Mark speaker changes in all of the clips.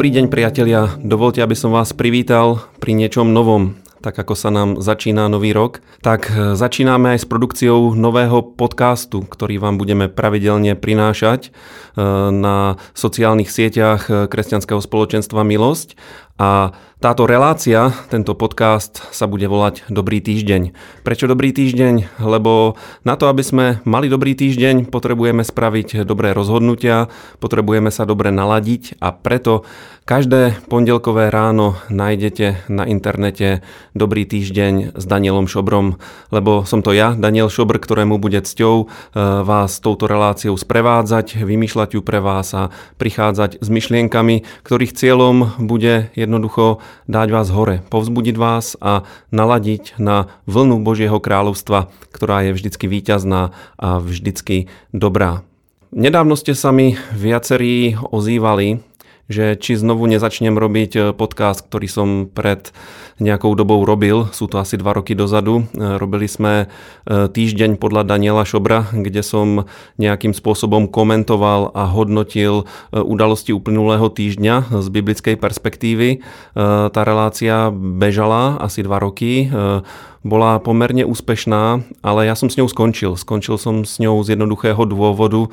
Speaker 1: Dobrý deň priatelia, dovolte, aby som vás privítal pri niečom novom tak ako sa nám začína nový rok, tak začíname aj s produkciou nového podcastu, ktorý vám budeme pravidelne prinášať e, na sociálnych sieťach e, kresťanského spoločenstva Milosť. A táto relácia, tento podcast sa bude volať Dobrý týždeň. Prečo Dobrý týždeň? Lebo na to, aby sme mali dobrý týždeň, potrebujeme spraviť dobré rozhodnutia, potrebujeme sa dobre naladiť a preto každé pondelkové ráno nájdete na internete Dobrý týždeň s Danielom Šobrom, lebo som to ja, Daniel Šobr, ktorému bude cťou e, vás touto reláciou sprevádzať, vymýšľať ju pre vás a prichádzať s myšlienkami, ktorých cieľom bude jednoducho jednoducho dať vás hore, povzbudiť vás a naladiť na vlnu Božieho kráľovstva, ktorá je vždycky víťazná a vždycky dobrá. Nedávno ste sa mi viacerí ozývali, že či znovu nezačnem robiť eh, podcast, ktorý som pred nejakou dobou robil, sú to asi dva roky dozadu. Eh, robili sme eh, týždeň podľa Daniela Šobra, kde som nejakým spôsobom komentoval a hodnotil udalosti uplynulého týždňa z biblickej perspektívy. Tá relácia bežala asi dva roky bola pomerne úspešná, ale ja som s ňou skončil. Skončil som s ňou z jednoduchého dôvodu,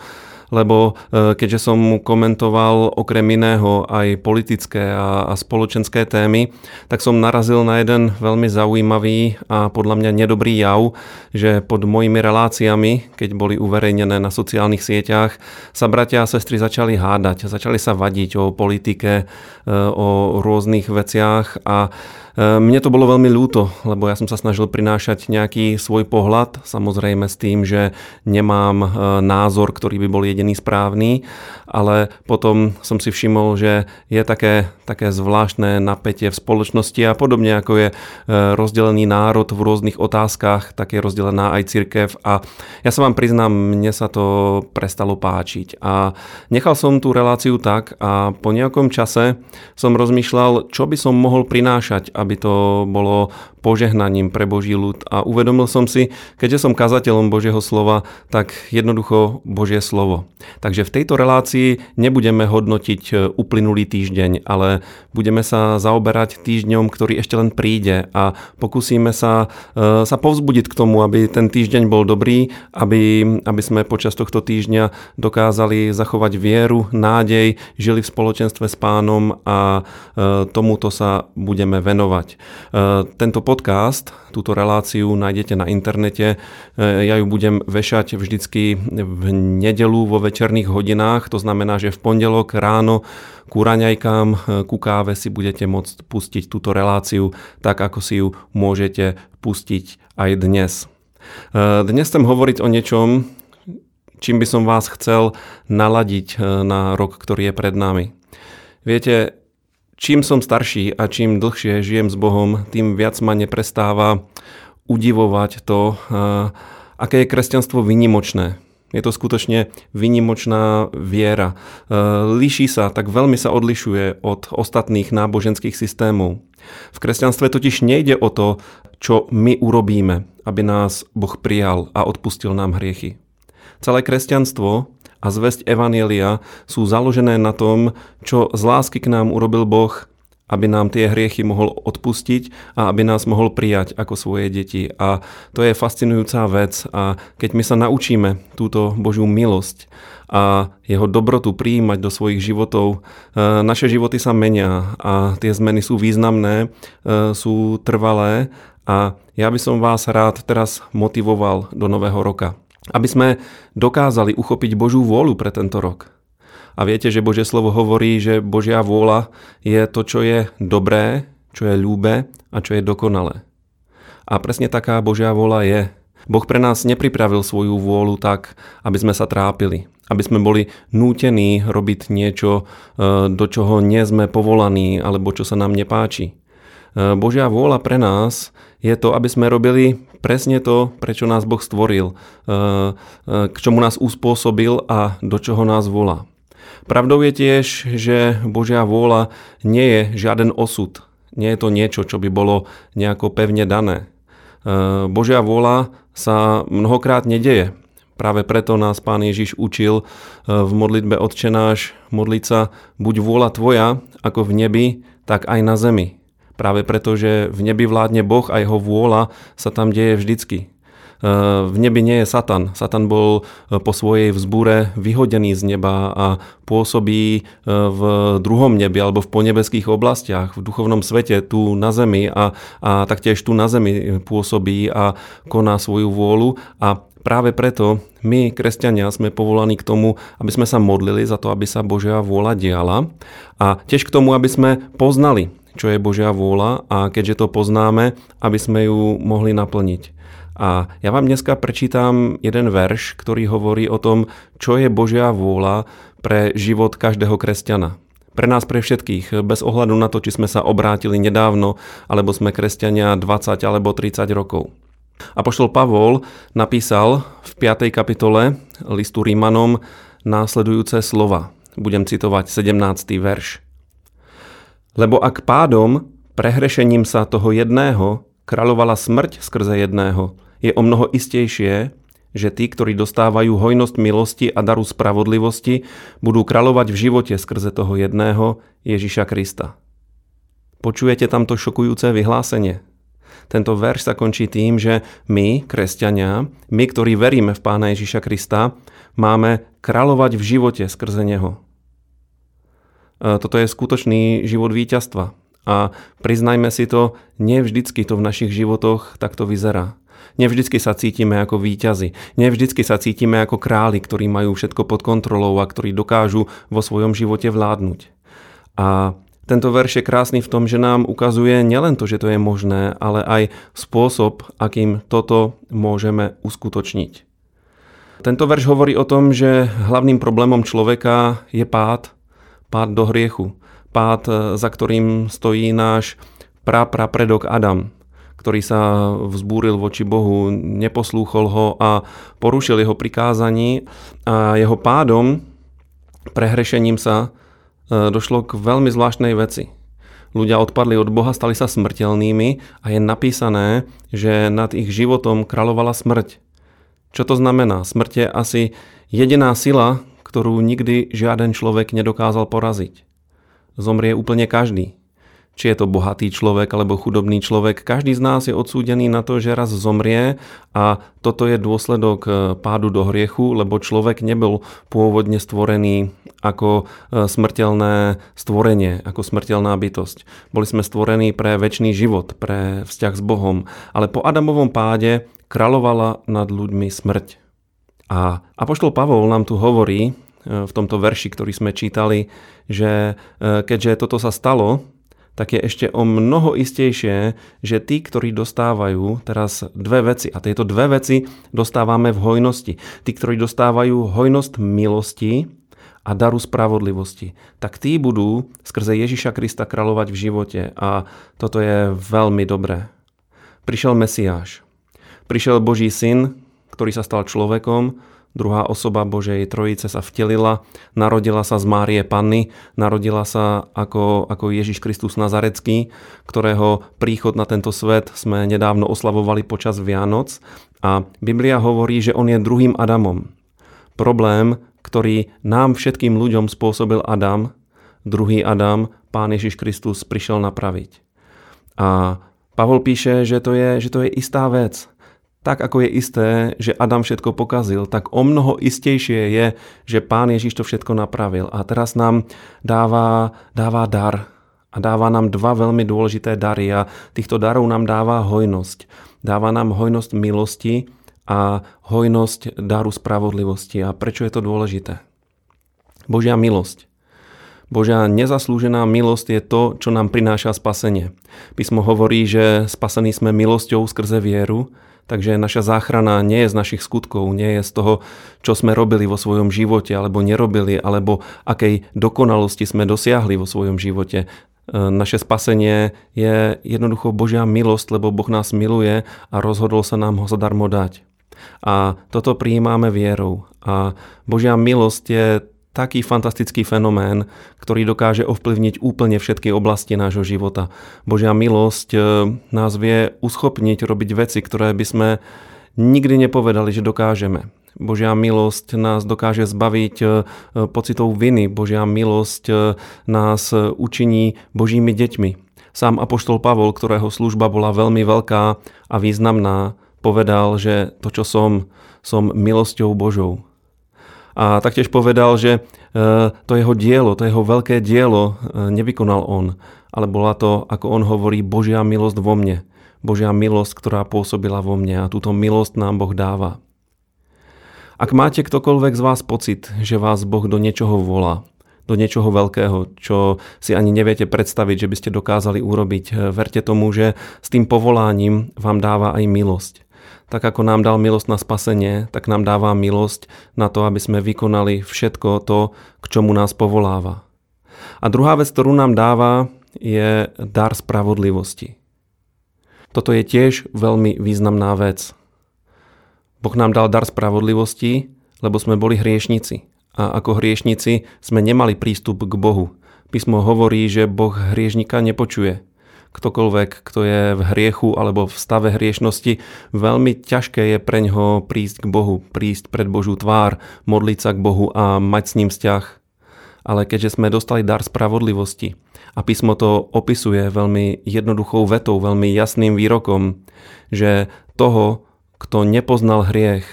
Speaker 1: lebo e, keďže som komentoval okrem iného aj politické a, a spoločenské témy, tak som narazil na jeden veľmi zaujímavý a podľa mňa nedobrý jav, že pod mojimi reláciami, keď boli uverejnené na sociálnych sieťach, sa bratia a sestry začali hádať, začali sa vadiť o politike, e, o rôznych veciach a mne to bolo veľmi ľúto, lebo ja som sa snažil prinášať nejaký svoj pohľad, samozrejme s tým, že nemám e, názor, ktorý by bol jediný správny, ale potom som si všimol, že je také, také zvláštne napätie v spoločnosti a podobne ako je e, rozdelený národ v rôznych otázkach, tak je rozdelená aj cirkev a ja sa vám priznám, mne sa to prestalo páčiť. A nechal som tú reláciu tak a po nejakom čase som rozmýšľal, čo by som mohol prinášať, aby to bolo požehnaním pre Boží ľud. A uvedomil som si, keďže som kazateľom Božieho slova, tak jednoducho Božie slovo. Takže v tejto relácii nebudeme hodnotiť e, uplynulý týždeň, ale budeme sa zaoberať týždňom, ktorý ešte len príde a pokúsime sa, e, sa povzbudiť k tomu, aby ten týždeň bol dobrý, aby, aby sme počas tohto týždňa dokázali zachovať vieru, nádej, žili v spoločenstve s pánom a e, tomuto sa budeme venovať tento podcast, túto reláciu nájdete na internete. E, ja ju budem vešať vždycky v nedelu vo večerných hodinách, to znamená, že v pondelok ráno ku raňajkám, e, ku káve si budete môcť pustiť túto reláciu tak, ako si ju môžete pustiť aj dnes. Dnes chcem hovoriť o niečom, čím by som vás chcel naladiť na rok, ktorý je pred nami. Viete, Čím som starší a čím dlhšie žijem s Bohom, tým viac ma neprestáva udivovať to, aké je kresťanstvo vynimočné. Je to skutočne vynimočná viera. Líši sa, tak veľmi sa odlišuje od ostatných náboženských systémov. V kresťanstve totiž nejde o to, čo my urobíme, aby nás Boh prijal a odpustil nám hriechy. Celé kresťanstvo a zväzť Evanielia sú založené na tom, čo z lásky k nám urobil Boh, aby nám tie hriechy mohol odpustiť a aby nás mohol prijať ako svoje deti. A to je fascinujúca vec a keď my sa naučíme túto Božiu milosť a jeho dobrotu prijímať do svojich životov, e, naše životy sa menia a tie zmeny sú významné, e, sú trvalé a ja by som vás rád teraz motivoval do nového roka aby sme dokázali uchopiť Božú vôľu pre tento rok. A viete, že Božie slovo hovorí, že Božia vôľa je to, čo je dobré, čo je ľúbe a čo je dokonalé. A presne taká Božia vôľa je. Boh pre nás nepripravil svoju vôľu tak, aby sme sa trápili, aby sme boli nútení robiť niečo, e, do čoho nie sme povolaní alebo čo sa nám nepáči. E, Božia vôľa pre nás je to, aby sme robili presne to, prečo nás Boh stvoril, e, e, k čomu nás uspôsobil a do čoho nás volá. Pravdou je tiež, že Božia vôľa nie je žiaden osud. Nie je to niečo, čo by bolo nejako pevne dané. Božia vôľa sa mnohokrát nedeje. Práve preto nás pán Ježiš učil v modlitbe Otčenáš modliť sa buď vôľa tvoja, ako v nebi, tak aj na zemi. Práve preto, že v nebi vládne Boh a jeho vôľa sa tam deje vždycky. E, v nebi nie je Satan. Satan bol e, po svojej vzbúre vyhodený z neba a pôsobí v druhom nebi alebo v ponebeských oblastiach, v duchovnom svete tu na zemi a, a taktiež tu na zemi pôsobí a koná svoju vôľu a Práve preto my, kresťania, sme povolaní k tomu, aby sme sa modlili za to, aby sa Božia vôľa diala a tiež k tomu, aby sme poznali, čo je Božia vôľa a keďže to poznáme, aby sme ju mohli naplniť. A ja vám dneska prečítam jeden verš, ktorý hovorí o tom, čo je Božia vôľa pre život každého kresťana. Pre nás, pre všetkých, bez ohľadu na to, či sme sa obrátili nedávno, alebo sme kresťania 20 alebo 30 rokov. Apoštol Pavol napísal v 5. kapitole listu Rímanom následujúce slova. Budem citovať 17. verš. Lebo ak pádom, prehrešením sa toho jedného, kráľovala smrť skrze jedného, je o mnoho istejšie, že tí, ktorí dostávajú hojnosť milosti a daru spravodlivosti, budú kráľovať v živote skrze toho jedného Ježiša Krista. Počujete tamto šokujúce vyhlásenie? Tento verš sa končí tým, že my, kresťania, my, ktorí veríme v Pána Ježiša Krista, máme kráľovať v živote skrze Neho. E, toto je skutočný život víťazstva. A priznajme si to, nevždycky to v našich životoch takto vyzerá. Nevždycky sa cítime ako víťazi. Nevždycky sa cítime ako králi, ktorí majú všetko pod kontrolou a ktorí dokážu vo svojom živote vládnuť. A tento verš je krásny v tom, že nám ukazuje nielen to, že to je možné, ale aj spôsob, akým toto môžeme uskutočniť. Tento verš hovorí o tom, že hlavným problémom človeka je pád, pád do hriechu, pád, za ktorým stojí náš pra, pra predok Adam, ktorý sa vzbúril voči Bohu, neposlúchol ho a porušil jeho prikázaní a jeho pádom, prehrešením sa, E, došlo k veľmi zvláštnej veci. Ľudia odpadli od Boha, stali sa smrteľnými a je napísané, že nad ich životom kráľovala smrť. Čo to znamená? Smrť je asi jediná sila, ktorú nikdy žiaden človek nedokázal poraziť. Zomrie úplne každý či je to bohatý človek alebo chudobný človek. Každý z nás je odsúdený na to, že raz zomrie a toto je dôsledok e, pádu do hriechu, lebo človek nebol pôvodne stvorený ako e, smrteľné stvorenie, ako smrteľná bytosť. Boli sme stvorení pre väčší život, pre vzťah s Bohom, ale po Adamovom páde kráľovala nad ľuďmi smrť. A Apoštol Pavol nám tu hovorí e, v tomto verši, ktorý sme čítali, že keďže toto sa stalo, tak je ešte o mnoho istejšie, že tí, ktorí dostávajú teraz dve veci, a tieto dve veci dostávame v hojnosti. Tí, ktorí dostávajú hojnosť milosti a daru spravodlivosti, tak tí budú skrze Ježiša Krista kráľovať v živote a toto je veľmi dobré. Prišiel Mesiáš. Prišiel Boží syn, ktorý sa stal človekom, druhá osoba Božej Trojice sa vtelila, narodila sa z Márie Panny, narodila sa ako, ako Ježiš Kristus Nazarecký, ktorého príchod na tento svet sme nedávno oslavovali počas Vianoc. A Biblia hovorí, že on je druhým Adamom. Problém, ktorý nám všetkým ľuďom spôsobil Adam, druhý Adam, Pán Ježiš Kristus prišiel napraviť. A Pavol píše, že to je, že to je istá vec – tak ako je isté, že Adam všetko pokazil, tak o mnoho istejšie je, že Pán Ježiš to všetko napravil. A teraz nám dáva, dáva dar. A dáva nám dva veľmi dôležité dary. A týchto darov nám dáva hojnosť. Dáva nám hojnosť milosti a hojnosť daru spravodlivosti. A prečo je to dôležité? Božia milosť. Božia nezaslúžená milosť je to, čo nám prináša spasenie. Písmo hovorí, že spasení sme milosťou skrze vieru Takže naša záchrana nie je z našich skutkov, nie je z toho, čo sme robili vo svojom živote alebo nerobili, alebo akej dokonalosti sme dosiahli vo svojom živote. E, naše spasenie je jednoducho Božia milosť, lebo Boh nás miluje a rozhodol sa nám ho zadarmo dať. A toto prijímame vierou. A Božia milosť je taký fantastický fenomén, ktorý dokáže ovplyvniť úplne všetky oblasti nášho života. Božia milosť e, nás vie uschopniť robiť veci, ktoré by sme nikdy nepovedali, že dokážeme. Božia milosť nás dokáže zbaviť e, pocitov viny. Božia milosť e, nás učiní Božími deťmi. Sám Apoštol Pavol, ktorého služba bola veľmi veľká a významná, povedal, že to, čo som, som milosťou Božou. A taktiež povedal, že to jeho dielo, to jeho veľké dielo nevykonal on, ale bola to, ako on hovorí, Božia milosť vo mne. Božia milosť, ktorá pôsobila vo mne a túto milosť nám Boh dáva. Ak máte ktokoľvek z vás pocit, že vás Boh do niečoho volá, do niečoho veľkého, čo si ani neviete predstaviť, že by ste dokázali urobiť, verte tomu, že s tým povolaním vám dáva aj milosť. Tak ako nám dal milosť na spasenie, tak nám dáva milosť na to, aby sme vykonali všetko to, k čomu nás povoláva. A druhá vec, ktorú nám dáva, je dar spravodlivosti. Toto je tiež veľmi významná vec. Boh nám dal dar spravodlivosti, lebo sme boli hriešnici. A ako hriešnici sme nemali prístup k Bohu. Písmo hovorí, že Boh hriešnika nepočuje. Ktokoľvek, kto je v hriechu alebo v stave hriešnosti, veľmi ťažké je pre ňoho prísť k Bohu, prísť pred Božú tvár, modliť sa k Bohu a mať s ním vzťah. Ale keďže sme dostali dar spravodlivosti a písmo to opisuje veľmi jednoduchou vetou, veľmi jasným výrokom, že toho, kto nepoznal hriech,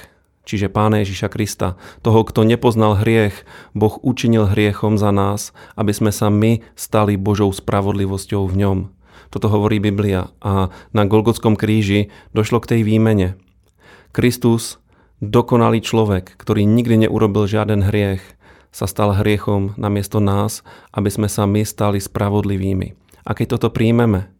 Speaker 1: čiže Pána Ježiša Krista, toho, kto nepoznal hriech, Boh učinil hriechom za nás, aby sme sa my stali Božou spravodlivosťou v ňom. Toto hovorí Biblia a na Golgotskom kríži došlo k tej výmene. Kristus, dokonalý človek, ktorý nikdy neurobil žiaden hriech, sa stal hriechom namiesto nás, aby sme sa my stali spravodlivými. A keď toto príjmeme,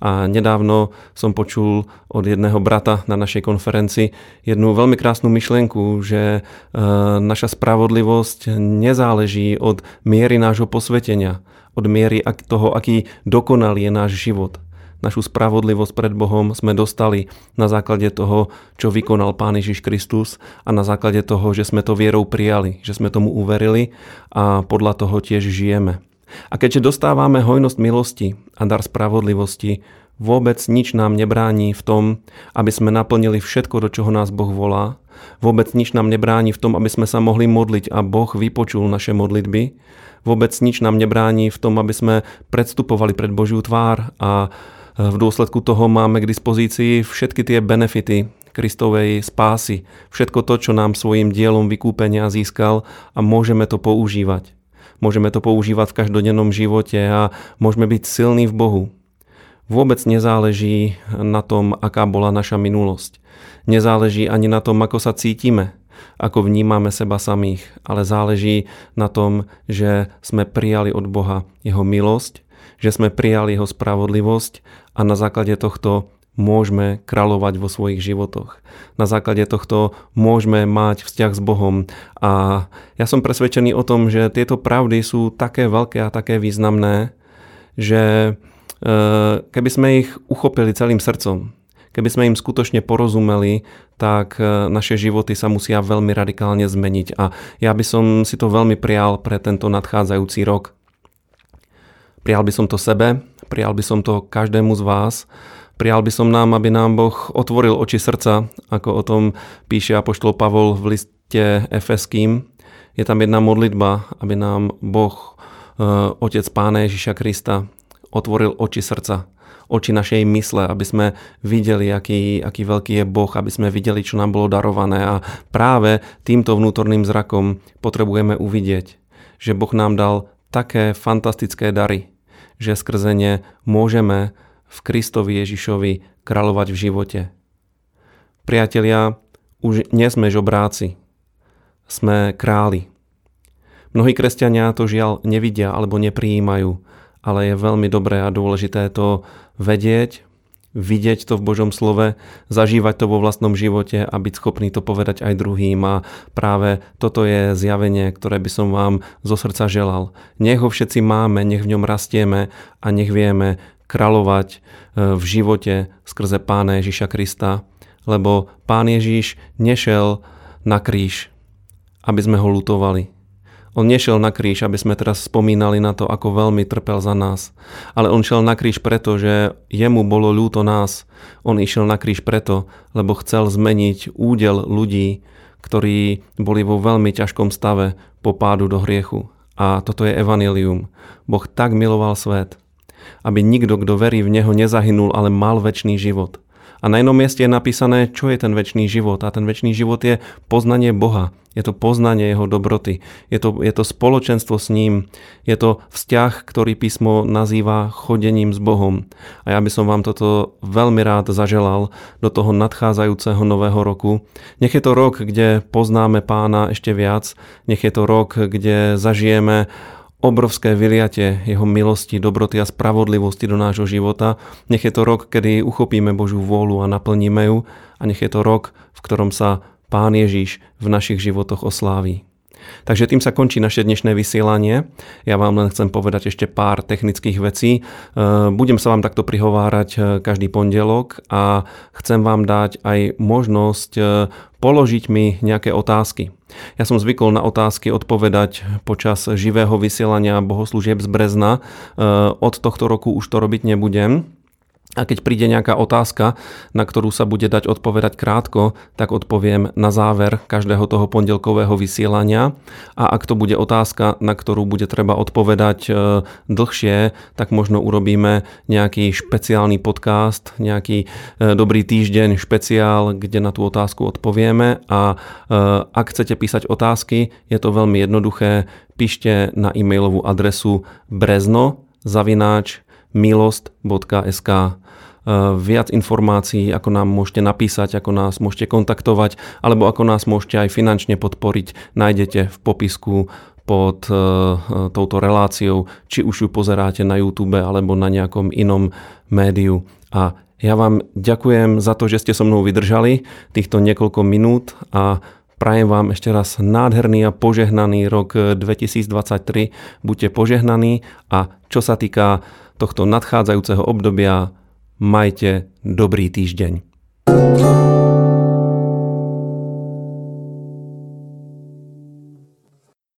Speaker 1: a nedávno som počul od jedného brata na našej konferencii jednu veľmi krásnu myšlienku, že e, naša spravodlivosť nezáleží od miery nášho posvetenia, od miery toho, aký dokonalý je náš život. Našu spravodlivosť pred Bohom sme dostali na základe toho, čo vykonal Pán Ježiš Kristus a na základe toho, že sme to vierou prijali, že sme tomu uverili a podľa toho tiež žijeme. A keďže dostávame hojnosť milosti a dar spravodlivosti, vôbec nič nám nebráni v tom, aby sme naplnili všetko, do čoho nás Boh volá. Vôbec nič nám nebráni v tom, aby sme sa mohli modliť a Boh vypočul naše modlitby. Vôbec nič nám nebráni v tom, aby sme predstupovali pred Božiu tvár a v dôsledku toho máme k dispozícii všetky tie benefity Kristovej spásy, všetko to, čo nám svojim dielom vykúpenia získal a môžeme to používať. Môžeme to používať v každodennom živote a môžeme byť silní v Bohu. Vôbec nezáleží na tom, aká bola naša minulosť. Nezáleží ani na tom, ako sa cítime, ako vnímame seba samých, ale záleží na tom, že sme prijali od Boha Jeho milosť, že sme prijali Jeho spravodlivosť a na základe tohto môžeme kráľovať vo svojich životoch. Na základe tohto môžeme mať vzťah s Bohom a ja som presvedčený o tom, že tieto pravdy sú také veľké a také významné, že e, keby sme ich uchopili celým srdcom, keby sme im skutočne porozumeli, tak e, naše životy sa musia veľmi radikálne zmeniť a ja by som si to veľmi prijal pre tento nadchádzajúci rok. Prijal by som to sebe, prijal by som to každému z vás, Prijal by som nám, aby nám Boh otvoril oči srdca, ako o tom píše Apoštol Pavol v liste Efeským. Je tam jedna modlitba, aby nám Boh, e, Otec Pána Ježiša Krista, otvoril oči srdca, oči našej mysle, aby sme videli, aký, aký veľký je Boh, aby sme videli, čo nám bolo darované. A práve týmto vnútorným zrakom potrebujeme uvidieť, že Boh nám dal také fantastické dary, že skrze ne môžeme v Kristovi Ježišovi kráľovať v živote. Priatelia, už nie sme žobráci, sme králi. Mnohí kresťania to žiaľ nevidia alebo neprijímajú, ale je veľmi dobré a dôležité to vedieť, vidieť to v Božom slove, zažívať to vo vlastnom živote a byť schopný to povedať aj druhým. A práve toto je zjavenie, ktoré by som vám zo srdca želal. Nech ho všetci máme, nech v ňom rastieme a nech vieme kráľovať e, v živote skrze Pána Ježiša Krista, lebo Pán Ježiš nešel na kríž, aby sme ho lutovali. On nešiel na kríž, aby sme teraz spomínali na to, ako veľmi trpel za nás. Ale on šiel na kríž preto, že jemu bolo ľúto nás. On išiel na kríž preto, lebo chcel zmeniť údel ľudí, ktorí boli vo veľmi ťažkom stave po pádu do hriechu. A toto je evanilium. Boh tak miloval svet, aby nikto, kto verí v Neho, nezahynul, ale mal väčší život. A na jednom mieste je napísané, čo je ten väčší život. A ten väčší život je poznanie Boha. Je to poznanie Jeho dobroty. Je to, je to spoločenstvo s ním. Je to vzťah, ktorý písmo nazýva chodením s Bohom. A ja by som vám toto veľmi rád zaželal do toho nadchádzajúceho nového roku. Nech je to rok, kde poznáme pána ešte viac. Nech je to rok, kde zažijeme obrovské vyliatie jeho milosti, dobroty a spravodlivosti do nášho života. Nech je to rok, kedy uchopíme Božiu vôľu a naplníme ju a nech je to rok, v ktorom sa Pán Ježíš v našich životoch osláví. Takže tým sa končí naše dnešné vysielanie. Ja vám len chcem povedať ešte pár technických vecí. E, budem sa vám takto prihovárať e, každý pondelok a chcem vám dať aj možnosť e, položiť mi nejaké otázky. Ja som zvykol na otázky odpovedať počas živého vysielania bohoslúžieb z Brezna. Od tohto roku už to robiť nebudem. A keď príde nejaká otázka, na ktorú sa bude dať odpovedať krátko, tak odpoviem na záver každého toho pondelkového vysielania. A ak to bude otázka, na ktorú bude treba odpovedať e, dlhšie, tak možno urobíme nejaký špeciálny podcast, nejaký e, dobrý týždeň špeciál, kde na tú otázku odpovieme. A e, ak chcete písať otázky, je to veľmi jednoduché. Píšte na e-mailovú adresu brezno zavináč milost.sk. E, viac informácií, ako nám môžete napísať, ako nás môžete kontaktovať, alebo ako nás môžete aj finančne podporiť, nájdete v popisku pod e, touto reláciou, či už ju pozeráte na YouTube alebo na nejakom inom médiu. A ja vám ďakujem za to, že ste so mnou vydržali týchto niekoľko minút a prajem vám ešte raz nádherný a požehnaný rok 2023. Buďte požehnaní a čo sa týka tohto nadchádzajúceho obdobia majte dobrý týždeň.